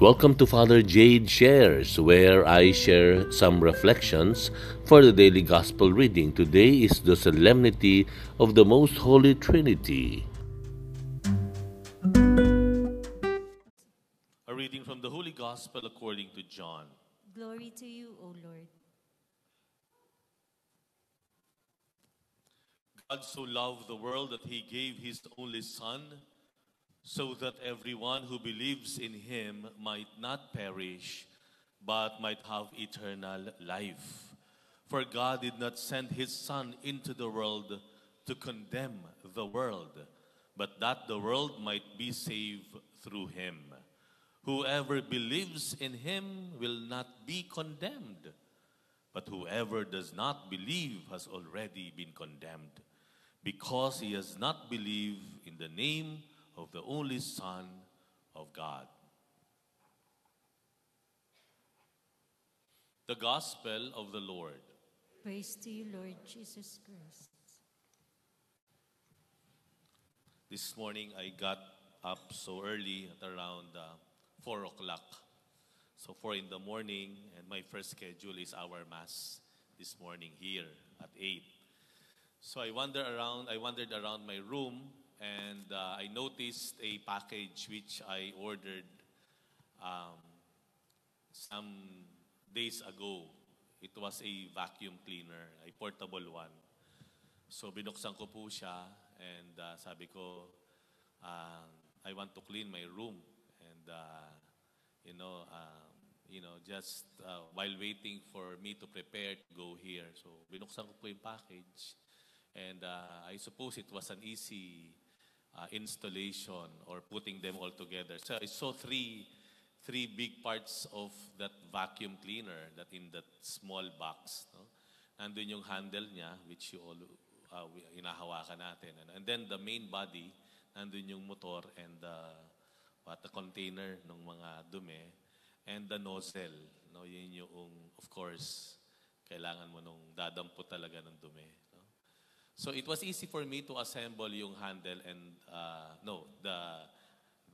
Welcome to Father Jade Shares, where I share some reflections for the daily gospel reading. Today is the solemnity of the Most Holy Trinity. A reading from the Holy Gospel according to John. Glory to you, O Lord. God so loved the world that he gave his only Son so that everyone who believes in him might not perish, but might have eternal life. For God did not send his Son into the world to condemn the world, but that the world might be saved through him. Whoever believes in him will not be condemned, but whoever does not believe has already been condemned, because he has not believed in the name of the only Son of God. The Gospel of the Lord. Praise to you, Lord Jesus Christ. This morning I got up so early at around uh, 4 o'clock. So 4 in the morning and my first schedule is our Mass this morning here at 8. So I wandered around, I wandered around my room and uh, I noticed a package which I ordered um, some days ago. It was a vacuum cleaner, a portable one. So binuksan ko po siya and uh, sabi ko, uh, I want to clean my room. And, uh, you know, uh, you know, just uh, while waiting for me to prepare to go here. So binuksan ko po yung package. And uh, I suppose it was an easy uh, installation or putting them all together. So I saw three, three big parts of that vacuum cleaner that in that small box. No? Nandun yung handle niya, which you all, uh, inahawakan natin. And then the main body, nandun yung motor and the, what, the container ng mga dumi and the nozzle. No? Yun yung, of course, kailangan mo nung dadampo talaga ng dumi. So it was easy for me to assemble yung handle and uh, no, the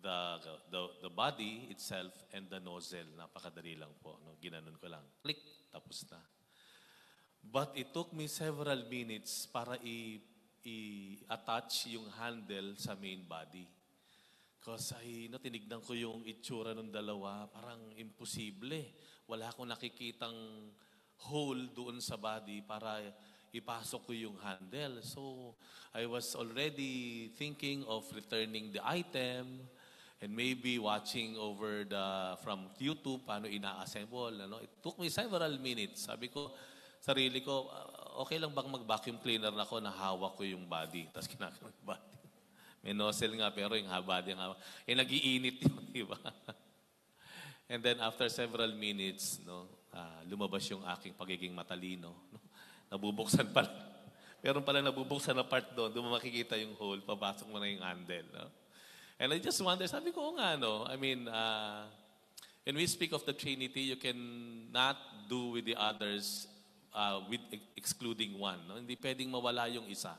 the the the body itself and the nozzle. Napakadali lang po, no. Ginanon ko lang. Click, tapos na. But it took me several minutes para i i-attach yung handle sa main body. Because ay, no, tinignan ko yung itsura ng dalawa, parang imposible. Wala akong nakikitang hole doon sa body para ipasok ko yung handle. So, I was already thinking of returning the item and maybe watching over the, from YouTube, paano ina-assemble. Ano? It took me several minutes. Sabi ko, sarili ko, uh, okay lang bang mag-vacuum cleaner na ako na hawak ko yung body? Tapos kinakaroon yung body. May nozzle nga, pero yung body ang hawak. Eh, nagiinit yun, di ba? And then after several minutes, no, uh, lumabas yung aking pagiging matalino. No? Nabubuksan pala. Meron pala nabubuksan na part doon. Doon mo makikita yung hole. Papasok mo na yung handle. No? And I just wonder, sabi ko nga, no? I mean, uh, when we speak of the Trinity, you can not do with the others uh, with excluding one. No? Hindi pwedeng mawala yung isa.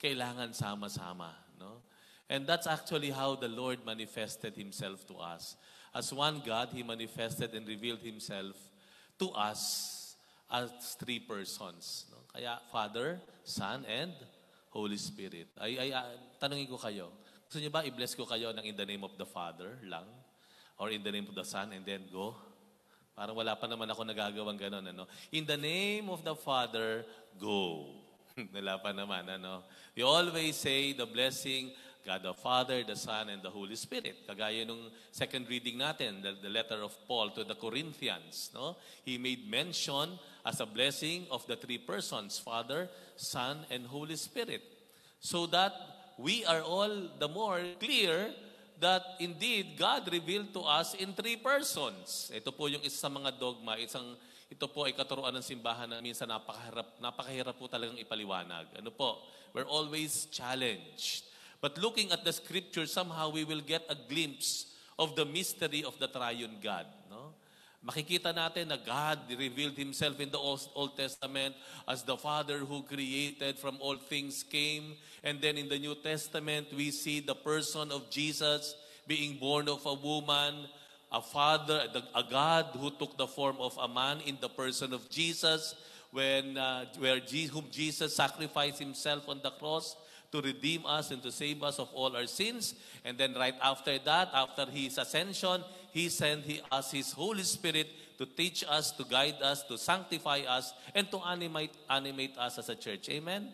Kailangan sama-sama. No? And that's actually how the Lord manifested Himself to us. As one God, He manifested and revealed Himself to us as three persons. No? Kaya Father, Son, and Holy Spirit. Ay, ay, uh, tanungin ko kayo, gusto niyo ba i-bless ko kayo ng in the name of the Father lang? Or in the name of the Son and then go? Parang wala pa naman ako nagagawang ganun. Ano? In the name of the Father, go. wala pa naman. Ano? We always say the blessing God the Father, the Son, and the Holy Spirit. Kagaya nung second reading natin, the, the letter of Paul to the Corinthians. No? He made mention as a blessing of the three persons, Father, Son, and Holy Spirit. So that we are all the more clear that indeed God revealed to us in three persons. Ito po yung isa sa mga dogma, isang ito po ay katuruan ng simbahan na minsan napakahirap, napakahirap po talagang ipaliwanag. Ano po? We're always challenged But looking at the scripture, somehow we will get a glimpse of the mystery of the triune God. No? Makikita natin na God revealed Himself in the Old Testament as the Father who created from all things came. And then in the New Testament, we see the person of Jesus being born of a woman, a Father, the- a God who took the form of a man in the person of Jesus, when uh, where Je- whom Jesus sacrificed himself on the cross to redeem us and to save us of all our sins. And then right after that, after his ascension, he sent us his Holy Spirit to teach us, to guide us, to sanctify us, and to animate, animate us as a church. Amen?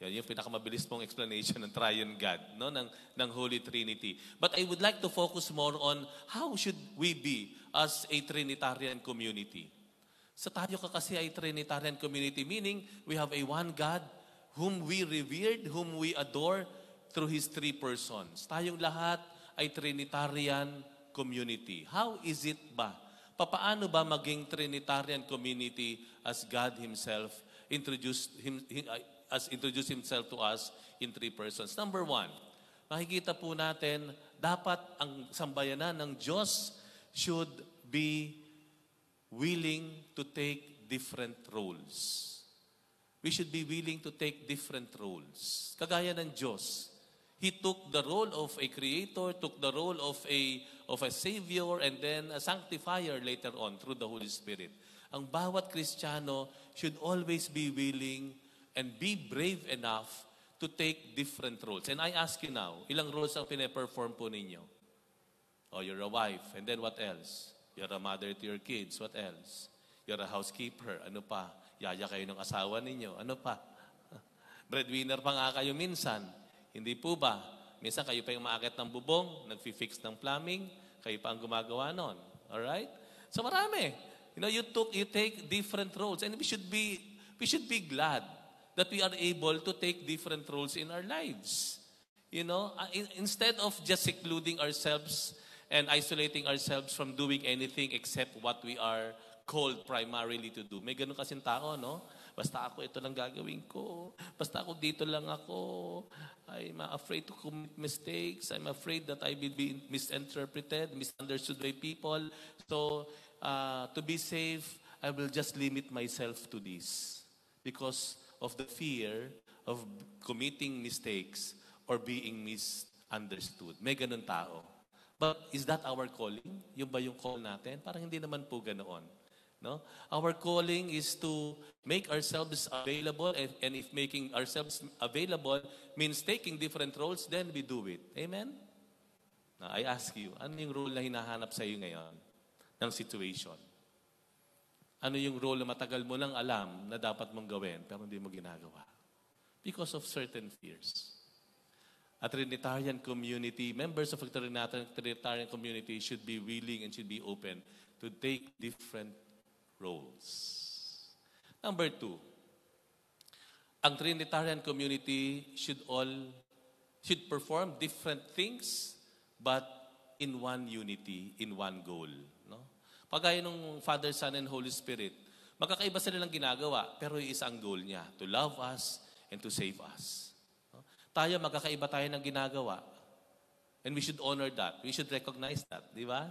Yan yung pinakamabilis pong explanation ng Triune God, no? ng, ng Holy Trinity. But I would like to focus more on how should we be as a Trinitarian community. Sa tayo ka kasi ay Trinitarian community, meaning we have a one God whom we revered, whom we adore through His three persons. Tayong lahat ay Trinitarian community. How is it ba? Papaano ba maging Trinitarian community as God Himself introduced him, as introduced Himself to us in three persons? Number one, makikita po natin, dapat ang sambayanan ng Diyos should be willing to take different roles. We should be willing to take different roles. Kagaya ng Diyos. He took the role of a creator, took the role of a of a savior and then a sanctifier later on through the Holy Spirit. Ang bawat Kristiyano should always be willing and be brave enough to take different roles. And I ask you now, ilang roles ang pine-perform po ninyo? Oh, you're a wife. And then what else? You're a mother to your kids. What else? You're a housekeeper. Ano pa? Yaya kayo ng asawa ninyo. Ano pa? Breadwinner pa nga kayo minsan. Hindi po ba? Minsan kayo pa yung maakit ng bubong, nagfi-fix ng plumbing, kayo pa ang gumagawa nun. Alright? So marami. You know, you took, you take different roles. And we should be, we should be glad that we are able to take different roles in our lives. You know, uh, in- instead of just secluding ourselves and isolating ourselves from doing anything except what we are called primarily to do. May ganun kasing tao, no? Basta ako ito lang gagawin ko. Basta ako dito lang ako. I'm afraid to commit mistakes. I'm afraid that I will be misinterpreted, misunderstood by people. So, uh, to be safe, I will just limit myself to this because of the fear of committing mistakes or being misunderstood. May ganun tao. But is that our calling? Yung ba yung call natin? Parang hindi naman po ganoon. No? Our calling is to make ourselves available and, and if making ourselves available means taking different roles, then we do it. Amen? Now, I ask you, ano yung role na hinahanap sa iyo ngayon ng situation? Ano yung role na matagal mo lang alam na dapat mong gawin pero hindi mo ginagawa? Because of certain fears. A Trinitarian community, members of a Trinitarian community should be willing and should be open to take different roles. Number two, ang Trinitarian community should all should perform different things but in one unity, in one goal. No? Pagaya ng Father, Son, and Holy Spirit, magkakaiba sila ng ginagawa, pero isa goal niya, to love us and to save us. No? Tayo, magkakaiba tayo ng ginagawa. And we should honor that. We should recognize that. Di ba?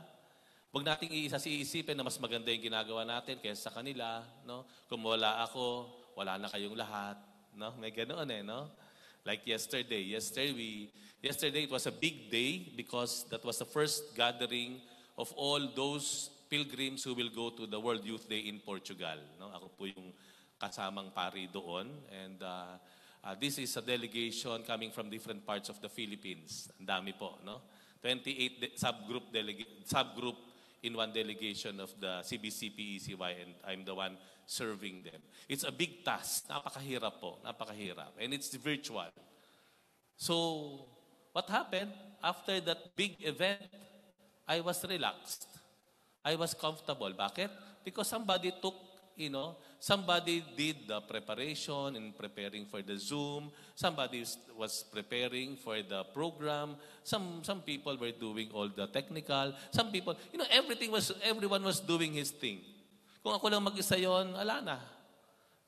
Huwag nating iisa iisipin na mas maganda yung ginagawa natin kaysa sa kanila. No? Kung wala ako, wala na kayong lahat. No? May ganoon eh, no? Like yesterday. Yesterday, we, yesterday it was a big day because that was the first gathering of all those pilgrims who will go to the World Youth Day in Portugal. No? Ako po yung kasamang pari doon. And uh, uh, this is a delegation coming from different parts of the Philippines. Ang dami po, no? 28 de- subgroup delega- subgroup in one delegation of the CBCPECY and I'm the one serving them. It's a big task. Napakahirap po. Napakahirap. And it's virtual. So, what happened? After that big event, I was relaxed. I was comfortable. Bakit? Because somebody took, you know, somebody did the preparation and preparing for the Zoom. Somebody was- was preparing for the program. Some some people were doing all the technical. Some people, you know, everything was, everyone was doing his thing. Kung ako lang mag-isa yun, ala na.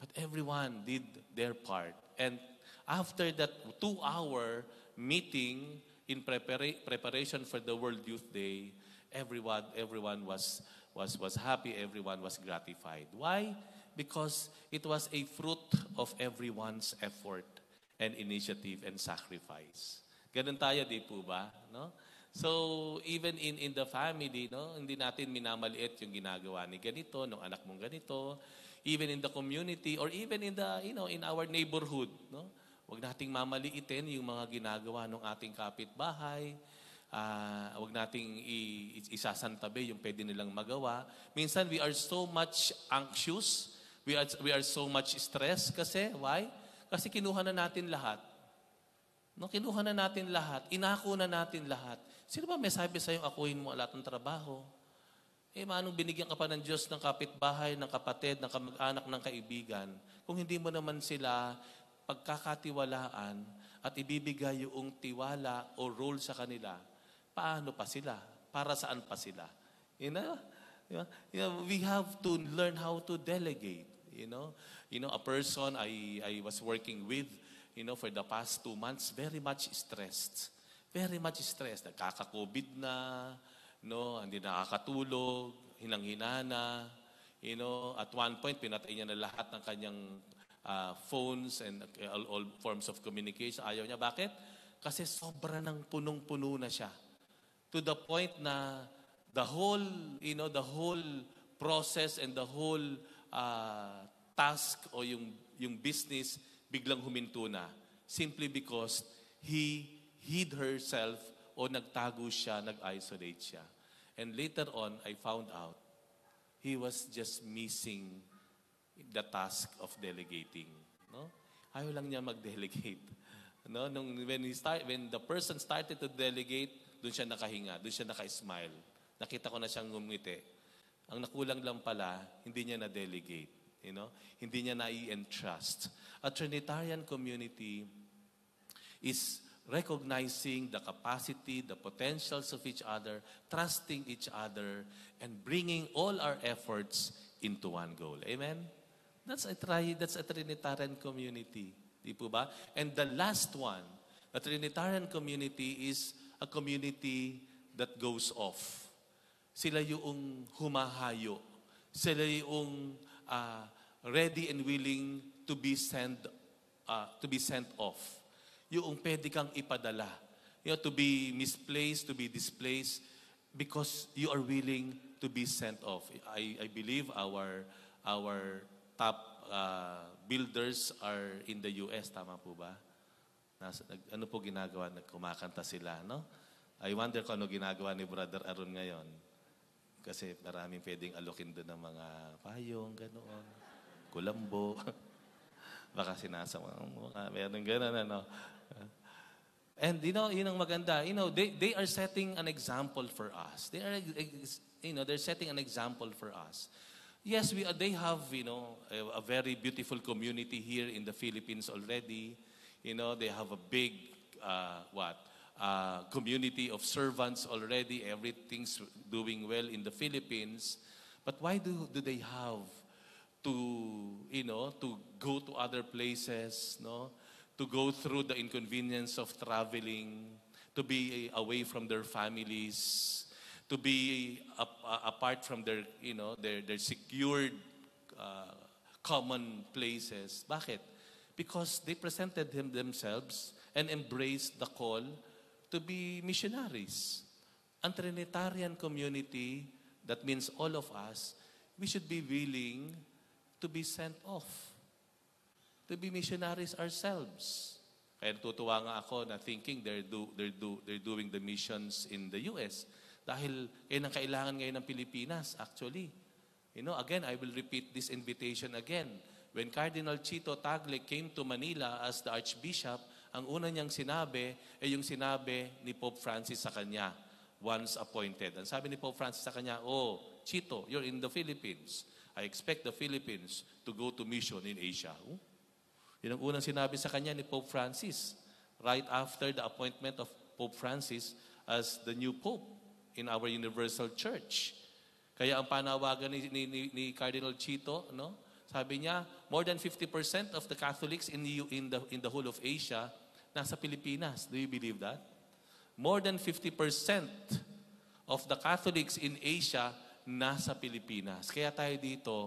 But everyone did their part. And after that two-hour meeting in prepara- preparation for the World Youth Day, everyone everyone was was was happy, everyone was gratified. Why? Because it was a fruit of everyone's effort and initiative and sacrifice. Ganun tayo, di po ba? No? So, even in, in the family, no, hindi natin minamaliit yung ginagawa ni ganito, ng anak mong ganito, even in the community, or even in the, you know, in our neighborhood, no? Huwag nating mamaliitin yung mga ginagawa ng ating kapitbahay. Ah, huwag nating i- isasantabi yung pwede nilang magawa. Minsan, we are so much anxious. We are, we are so much stressed. Kasi, why? Kasi kinuha na natin lahat. No, kinuha na natin lahat. Inako na natin lahat. Sino ba may sabi sa'yo, akuhin mo lahat ng trabaho? Eh, manong binigyan ka pa ng Diyos ng kapitbahay, ng kapatid, ng kamag-anak, ng kaibigan, kung hindi mo naman sila pagkakatiwalaan at ibibigay yung tiwala o role sa kanila, paano pa sila? Para saan pa sila? You know, you know, we have to learn how to delegate. You know, you know, a person I I was working with, you know, for the past two months, very much stressed. Very much stressed. Nagkaka-COVID na, no, hindi nakakatulog, hinang-hina na. You know, at one point, pinatay niya na lahat ng kanyang ah, phones and uh, all, all forms of communication. Ayaw niya. Bakit? Kasi sobra ng punong-puno na siya. To the point na the whole, you know, the whole process and the whole ah, task o yung, yung business biglang huminto na. Simply because he hid herself o nagtago siya, nag-isolate siya. And later on, I found out he was just missing the task of delegating. No? Ayaw lang niya mag-delegate. No? Nung, when, he start, when the person started to delegate, doon siya nakahinga, doon siya naka-smile. Nakita ko na siyang ngumiti. Ang nakulang lang pala, hindi niya na-delegate. You know? Hindi niya na-i-entrust. A Trinitarian community is recognizing the capacity, the potentials of each other, trusting each other, and bringing all our efforts into one goal. Amen? That's a, tri- that's a Trinitarian community. Di po ba? And the last one, a Trinitarian community is a community that goes off. Sila yung humahayo. Sila yung ah, ready and willing to be sent ah, to be sent off. Yung pwede kang ipadala. You know, to be misplaced, to be displaced because you are willing to be sent off. I, I believe our our top ah, builders are in the US, tama po ba? Nasa, nag- ano po ginagawa? Nagkumakanta sila, no? I wonder kung ano ginagawa ni Brother Aaron ngayon. Kasi maraming pwedeng alokin doon ng mga payong, ganoon, kulambo. Baka sinasa mga, mga meron gano'n, ano. And you know, yun ang maganda. You know, they, they are setting an example for us. They are, you know, they're setting an example for us. Yes, we, they have, you know, a, a very beautiful community here in the Philippines already. You know, they have a big, uh, what, uh, community of servants already. Everything's doing well in the Philippines. But why do, do they have to, you know, to go to other places, no? To go through the inconvenience of traveling, to be away from their families, to be ap- uh, apart from their, you know, their, their secured uh, common places. Bakit? Because they presented him themselves and embraced the call to be missionaries. Ang Trinitarian community, that means all of us, we should be willing to be sent off. To be missionaries ourselves. Kaya natutuwa nga ako na thinking they're, do, they're, do, they're doing the missions in the US. Dahil yan ang kailangan ngayon ng Pilipinas, actually. You know, again, I will repeat this invitation again. When Cardinal Chito Tagle came to Manila as the Archbishop, ang una niyang sinabi ay yung sinabi ni Pope Francis sa kanya, once appointed. Ang sabi ni Pope Francis sa kanya, Oh, Chito, you're in the Philippines. I expect the Philippines to go to mission in Asia. Oh, yun ang unang sinabi sa kanya ni Pope Francis right after the appointment of Pope Francis as the new Pope in our Universal Church. Kaya ang panawagan ni, ni, ni, Cardinal Chito, no? Sabi niya, more than 50% of the Catholics in the, in, the, in the whole of Asia nasa Pilipinas. Do you believe that? More than 50% of the Catholics in Asia nasa Pilipinas. Kaya tayo dito,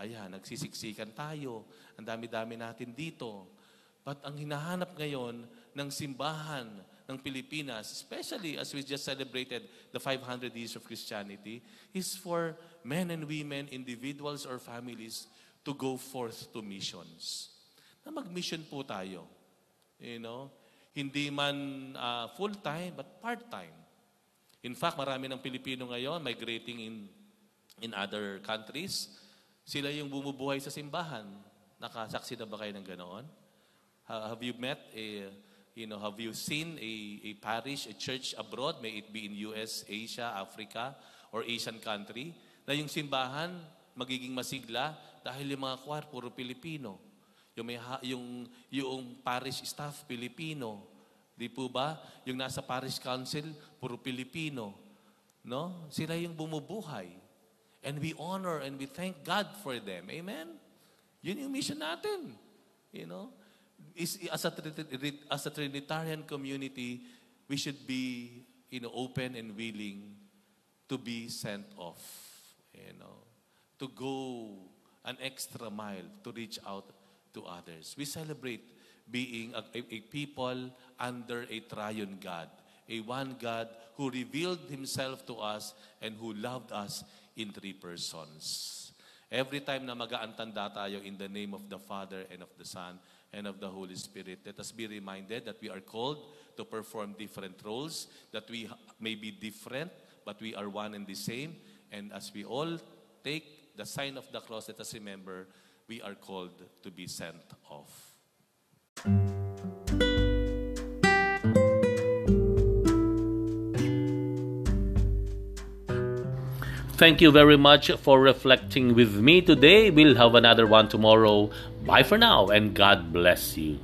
ayan, nagsisiksikan tayo. Ang dami-dami natin dito. But ang hinahanap ngayon ng simbahan ng Pilipinas, especially as we just celebrated the 500 years of Christianity, is for men and women, individuals or families to go forth to missions. Na mag-mission po tayo. You know, hindi man uh, full-time but part-time. In fact, marami ng Pilipino ngayon migrating in in other countries. Sila yung bumubuhay sa simbahan. Nakasaksi na ba kayo ng ganoon? Have you met a you know, have you seen a, a parish, a church abroad, may it be in US, Asia, Africa, or Asian country, na yung simbahan magiging masigla dahil yung mga choir puro Pilipino. Yung, may, yung, yung parish staff Pilipino. Di po ba? Yung nasa parish council, puro Pilipino. No? Sila yung bumubuhay. And we honor and we thank God for them. Amen? Yun yung mission natin. You know? is as a as a Trinitarian community, we should be you know open and willing to be sent off, you know, to go an extra mile to reach out to others. We celebrate being a, a, a people under a triune God, a one God who revealed himself to us and who loved us in three persons. Every time na mag-aantanda tayo in the name of the Father and of the Son and of the Holy Spirit. Let us be reminded that we are called to perform different roles, that we may be different, but we are one and the same. And as we all take the sign of the cross, let us remember we are called to be sent off. Thank you very much for reflecting with me today. We'll have another one tomorrow. Bye for now and God bless you.